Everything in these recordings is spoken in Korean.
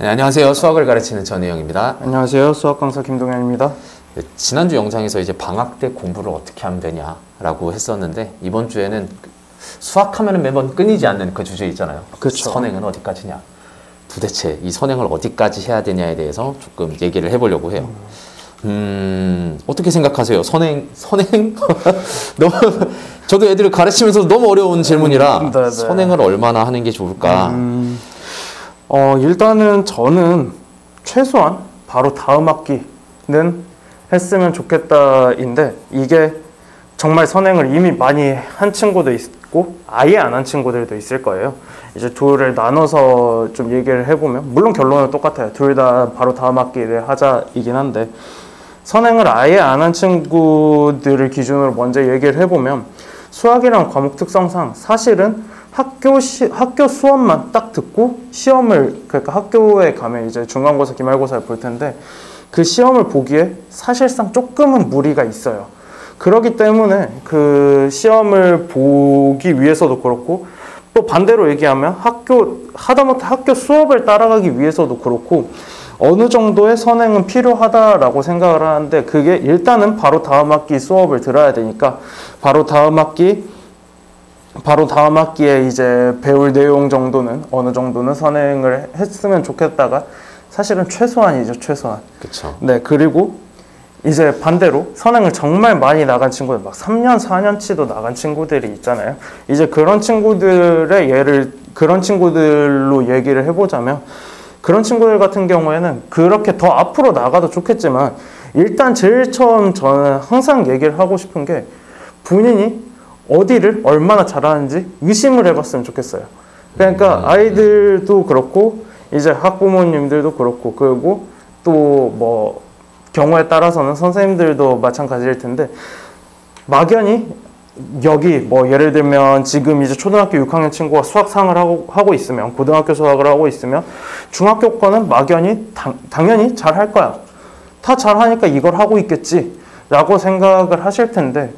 네, 안녕하세요. 수학을 가르치는 전혜영입니다. 안녕하세요. 수학 강사 김동현입니다. 네, 지난주 영상에서 이제 방학 때 공부를 어떻게 하면 되냐라고 했었는데 이번 주에는 수학하면 매번 끊이지 않는 그 주제 있잖아요. 그쵸. 선행은 어디까지냐? 도대체 이 선행을 어디까지 해야 되냐에 대해서 조금 얘기를 해보려고 해요. 음, 어떻게 생각하세요? 선행, 선행? 너무, 저도 애들을 가르치면서 너무 어려운 질문이라 음, 네, 네. 선행을 얼마나 하는 게 좋을까? 음, 어, 일단은 저는 최소한 바로 다음 학기는 했으면 좋겠다인데 이게 정말 선행을 이미 많이 한 친구도 있고 아예 안 한 친구들도 있을 거예요. 이제 둘을 나눠서 좀 얘기를 해보면 물론 결론은 똑같아요. 둘 다 바로 다음 학기를 하자이긴 한데 선행을 아예 안 한 친구들을 기준으로 먼저 얘기를 해보면 수학이란 과목 특성상 사실은 학교 시, 학교 수업만 딱 듣고 시험을 그러니까 학교에 가면 이제 중간고사 기말고사를 볼 텐데 그 시험을 보기에 사실상 조금은 무리가 있어요. 그렇기 때문에 그 시험을 보기 위해서도 그렇고 또 반대로 얘기하면 학교 하다못해 학교 수업을 따라가기 위해서도 그렇고 어느 정도의 선행은 필요하다라고 생각을 하는데 그게 일단은 바로 다음 학기 수업을 들어야 되니까 바로 다음 학기 바로 다음 학기에 이제 배울 내용 정도는 어느 정도는 선행을 했으면 좋겠다가 사실은 최소한이죠 최소한 그쵸. 네 그리고 이제 반대로 선행을 정말 많이 나간 친구들 막 3년 4년치도 나간 친구들이 있잖아요 이제 그런 친구들의 예를 그런 친구들로 얘기를 해보자면 그런 친구들 같은 경우에는 그렇게 더 앞으로 나가도 좋겠지만 일단 제일 처음 저는 항상 얘기를 하고 싶은 게 본인이 어디를 얼마나 잘하는지 의심을 해봤으면 좋겠어요. 그러니까 아이들도 그렇고 이제 학부모님들도 그렇고 그리고 또 뭐 경우에 따라서는 선생님들도 마찬가지일 텐데 막연히 여기 뭐 예를 들면 지금 이제 초등학교 6학년 친구가 수학상을 하고, 하고 있으면 고등학교 수학을 하고 있으면 중학교 거는 막연히 당, 당연히 잘 할 거야. 다 잘하니까 이걸 하고 있겠지. 라고 생각을 하실 텐데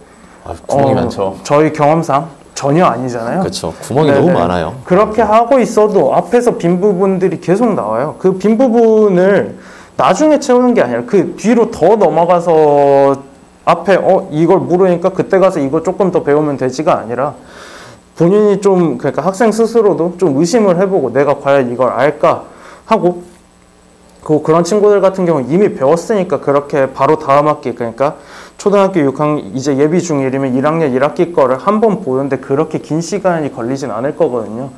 아, 구멍이 어, 많죠. 저희 경험상 전혀 아니잖아요. 그렇죠. 구멍이 네네. 너무 많아요. 그렇게 하고 있어도 앞에서 빈 부분들이 계속 나와요. 그 빈 부분을 나중에 채우는 게 아니라 그 뒤로 더 넘어가서 앞에 어 이걸 모르니까 그때 가서 이거 조금 더 배우면 되지가 아니라 본인이 좀 그러니까 학생 스스로도 좀 의심을 해보고 내가 과연 이걸 알까 하고 그 그런 친구들 같은 경우 이미 배웠으니까 그렇게 바로 다음 학기 그러니까 초등학교 6학년 이제 예비 중1이면 1학년 1학기 거를 한 번 보는데 그렇게 긴 시간이 걸리진 않을 거거든요.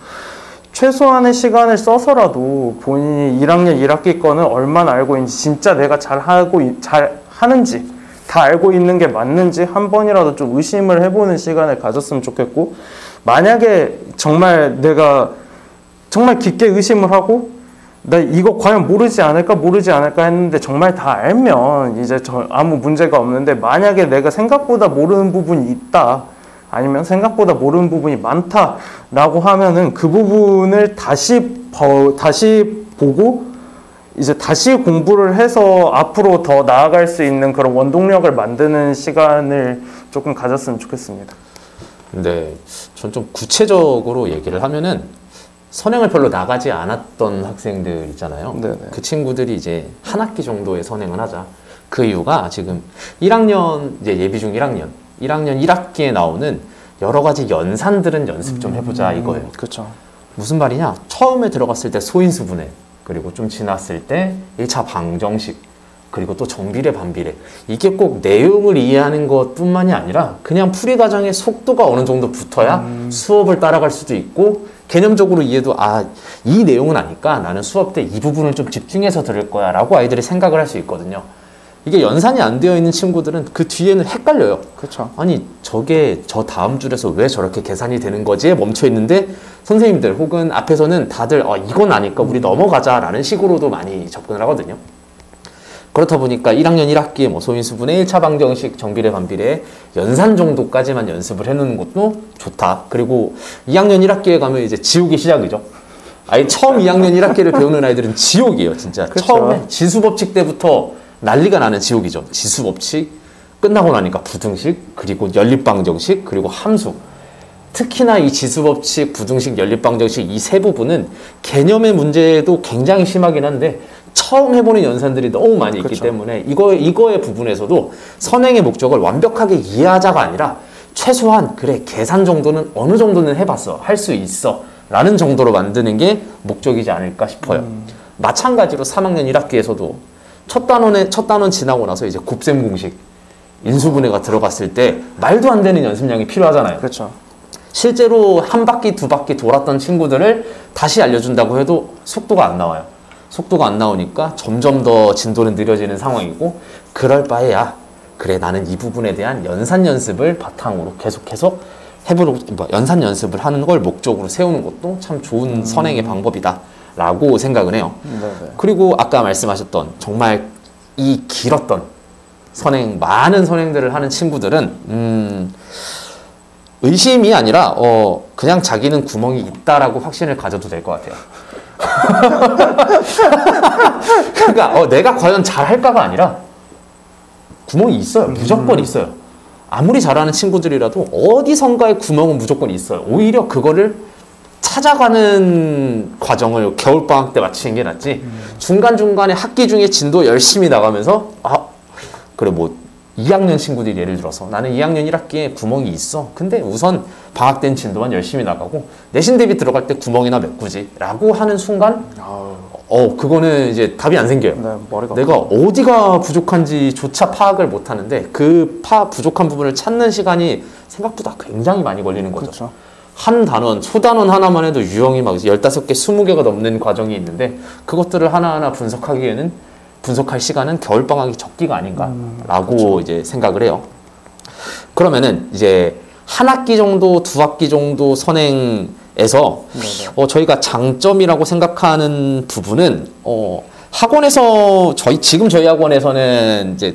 최소한의 시간을 써서라도 본인이 1학년 1학기 거는 얼마나 알고 있는지 진짜 내가 잘 하고 있- 잘 하는지 다 알고 있는 게 맞는지 한 번이라도 좀 의심을 해보는 시간을 가졌으면 좋겠고 만약에 정말 내가 정말 깊게 의심을 하고 나 이거 과연 모르지 않을까 모르지 않을까 했는데 정말 다 알면 이제 저 아무 문제가 없는데 만약에 내가 생각보다 모르는 부분이 있다 아니면 생각보다 모르는 부분이 많다라고 하면은 그 부분을 다시 버, 다시 보고 이제 다시 공부를 해서 앞으로 더 나아갈 수 있는 그런 원동력을 만드는 시간을 조금 가졌으면 좋겠습니다. 근데 전좀 구체적으로 얘기를 하면은 선행을 별로 나가지 않았던 학생들 있잖아요. 네네. 그 친구들이 이제 한 학기 정도의 선행을 하자. 그 이유가 지금 1학년 이제 예비 중 1학년, 1학년 1학기에 나오는 여러 가지 연산들은 연습 좀 해보자 이거예요. 그렇죠. 무슨 말이냐? 처음에 들어갔을 때 소인수 분해, 그리고 좀 지났을 때 1차 방정식, 그리고 또 정비례, 반비례. 이게 꼭 내용을 이해하는 것뿐만이 아니라 그냥 풀이 과정의 속도가 어느 정도 붙어야 수업을 따라갈 수도 있고 개념적으로 이해도 아, 이 내용은 아니까 나는 수업 때 이 부분을 좀 집중해서 들을 거야 라고 아이들이 생각을 할 수 있거든요. 이게 연산이 안 되어 있는 친구들은 그 뒤에는 헷갈려요. 그렇죠. 아니 저게 저 다음 줄에서 왜 저렇게 계산이 되는 거지에 멈춰 있는데 선생님들 혹은 앞에서는 다들 어, 이건 아니까 우리 넘어가자라는 식으로도 많이 접근을 하거든요. 그렇다 보니까 1학년 1학기에 뭐 소인수 분의 1차 방정식 정비례 반비례 연산 정도까지만 연습을 해놓는 것도 좋다. 그리고 2학년 1학기에 가면 이제 지옥이 시작이죠. 아예 처음 2학년 1학기를 배우는 아이들은 지옥이에요, 진짜. 그쵸. 처음에 지수 법칙 때부터 난리가 나는 지옥이죠. 지수 법칙 끝나고 나니까 부등식, 그리고 연립 방정식, 그리고 함수. 특히나 이 지수 법칙, 부등식, 연립 방정식 이 세 부분은 개념의 문제도 굉장히 심하긴 한데 처음 해보는 연산들이 너무 많이 있기 그쵸. 때문에 이거 이거의 부분에서도 선행의 목적을 완벽하게 이해하자가 아니라 최소한 그래 계산 정도는 어느 정도는 해봤어 할 수 있어라는 정도로 만드는 게 목적이지 않을까 싶어요. 마찬가지로 3학년 1학기에서도 첫 단원에 첫 단원 지나고 나서 이제 곱셈 공식 인수분해가 들어갔을 때 말도 안 되는 연습량이 필요하잖아요. 그렇죠. 실제로 한 바퀴 두 바퀴 돌았던 친구들을 다시 알려준다고 해도 속도가 안 나와요. 속도가 안 나오니까 점점 더 진도는 느려지는 상황이고 그럴 바에야 그래 나는 이 부분에 대한 연산 연습을 바탕으로 계속해서 해보려고 뭐 연산 연습을 하는 걸 목적으로 세우는 것도 참 좋은 선행의 방법이다 라고 생각을 해요. 네네. 그리고 아까 말씀하셨던 정말 이 길었던 선행 많은 선행들을 하는 친구들은 음, 의심이 아니라 어, 그냥 자기는 구멍이 있다라고 확신을 가져도 될 것 같아요. 그러니까 어, 내가 과연 잘할까가 아니라 구멍이 있어요. 무조건 있어요. 아무리 잘하는 친구들이라도 어디선가에 구멍은 무조건 있어요. 오히려 그거를 찾아가는 과정을 겨울방학 때 마치는 게 낫지. 중간중간에 학기 중에 진도 열심히 나가면서, 아, 그래, 뭐, 2학년 친구들이 예를 들어서 나는 2학년 1학기에 구멍이 있어. 근데 우선 방학 땐 진도만 열심히 나가고 내신 대비 들어갈 때 구멍이나 메꾸지. 라고 하는 순간, 어, 그거는 이제 답이 안 생겨요. 네, 머리가 내가 어디가 부족한지조차 파악을 못 하는데 그 파 부족한 부분을 찾는 시간이 생각보다 굉장히 많이 걸리는 거죠. 그렇죠. 한 단원, 소단원 하나만 해도 유형이 막 15개, 20개가 넘는 과정이 있는데 그것들을 하나하나 분석하기에는 분석할 시간은 겨울방학이 적기가 아닌가라고 이제 생각을 해요. 그러면은 이제 한 학기 정도, 두 학기 정도 선행에서. 어, 저희가 장점이라고 생각하는 부분은 어, 학원에서 저희 지금 저희 학원에서는 이제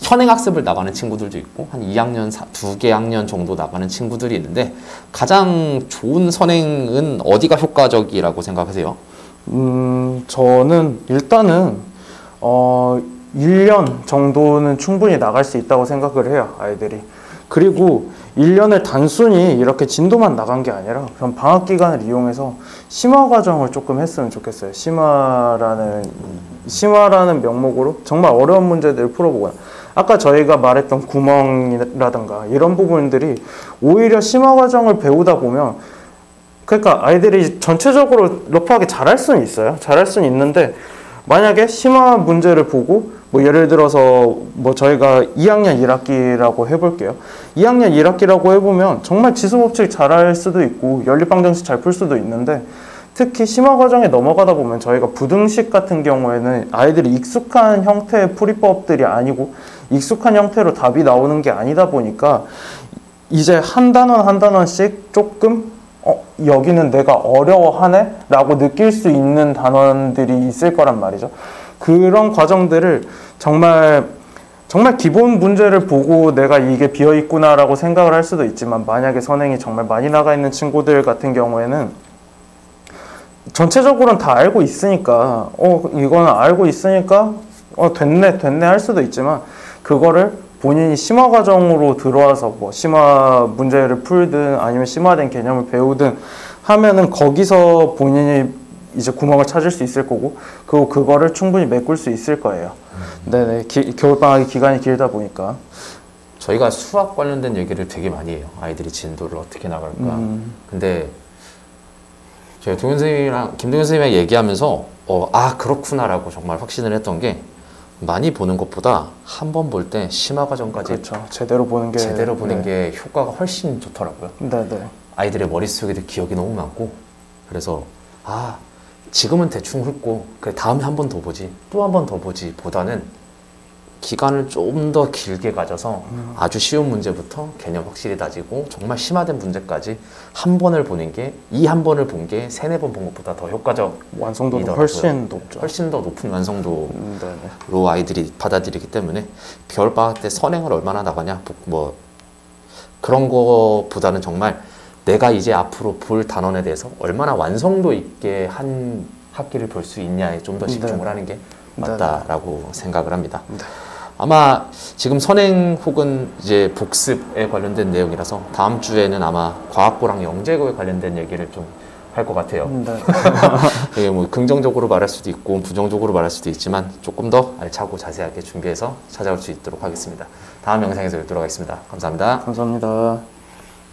현행 학습을 나가는 친구들도 있고 한 2학년 두 개 학년 정도 나가는 친구들이 있는데 가장 좋은 선행은 어디가 효과적이라고 생각하세요? 음, 저는 일단은 어 1년 정도는 충분히 나갈 수 있다고 생각을 해요, 아이들이. 그리고 1년을 단순히 이렇게 진도만 나간 게 아니라 그럼 방학 기간을 이용해서 심화 과정을 조금 했으면 좋겠어요. 심화라는 심화라는 명목으로 정말 어려운 문제들을 풀어보거나 아까 저희가 말했던 구멍이라든가 이런 부분들이 오히려 심화 과정을 배우다 보면 그러니까 아이들이 전체적으로 러프하게 잘할 수는 있어요. 잘할 수는 있는데 만약에 심화 문제를 보고 뭐 예를 들어서 뭐 저희가 2학년 1학기라고 해볼게요. 2학년 1학기라고 해보면 정말 지수법칙 잘 할 수도 있고 연립방정식 잘 풀 수도 있는데 특히 심화 과정에 넘어가다 보면 저희가 부등식 같은 경우에는 아이들이 익숙한 형태의 풀이법들이 아니고 익숙한 형태로 답이 나오는 게 아니다 보니까 이제 한 단원 한 단원씩 조금 어, 여기는 내가 어려워하네? 라고 느낄 수 있는 단원들이 있을 거란 말이죠. 그런 과정들을 정말, 정말 기본 문제를 보고 내가 이게 비어 있구나라고 생각을 할 수도 있지만, 만약에 선행이 정말 많이 나가 있는 친구들 같은 경우에는 전체적으로는 다 알고 있으니까, 어, 이거는 알고 있으니까, 어, 됐네, 됐네 할 수도 있지만, 그거를 본인이 심화 과정으로 들어와서 뭐 심화 문제를 풀든 아니면 심화된 개념을 배우든 하면은 거기서 본인이 이제 구멍을 찾을 수 있을 거고 그리고 그거를 충분히 메꿀 수 있을 거예요. 네네 기- 겨울방학이 기간이 길다 보니까 저희가 수학 관련된 얘기를 되게 많이 해요. 아이들이 진도를 어떻게 나갈까. 음. 근데 저희 동현 선생님이랑 김동현 선생님이랑 얘기하면서 어, 아 그렇구나라고 정말 확신을 했던 게 많이 보는 것보다 한 번 볼 때 심화 과정까지 그렇죠 제대로 보는 게 제대로 보는 네. 게 효과가 훨씬 좋더라고요. 네 네 아이들의 머릿속에도 기억이 너무 많고 그래서 아 지금은 대충 훑고 그래 다음에 한 번 더 보지 또 한 번 더 보지 보다는 기간을 좀 더 길게 가져서 아주 쉬운 문제부터 개념 확실히 다지고 정말 심화된 문제까지 한 번을 보는 게 이 한 번을 본 게 세네 번 본 것보다 더 효과적 완성도도. 훨씬 높죠. 훨씬 더 높은 완성도 음. 로 아이들이 받아들이기 때문에 겨울 방학 때 선행을 얼마나 나가냐 뭐- 뭐 그런 거보다는 정말 내가 이제 앞으로 볼 단원에 대해서 얼마나 완성도 있게 한 학기를 볼 수 있냐에 좀 더 집중을 네. 하는 게 맞다라고 생각을 합니다. 네. 아마 지금 선행 혹은 이제 복습에 관련된 내용이라서 다음 주에는 아마 과학고랑 영재고에 관련된 얘기를 좀 할 것 같아요. 네. 이게 뭐 긍정적으로 말할 수도 있고 부정적으로 말할 수도 있지만 조금 더 알차고 자세하게 준비해서 찾아올 수 있도록 하겠습니다. 다음 영상에서 뵙도록 하겠습니다. 감사합니다. 감사합니다.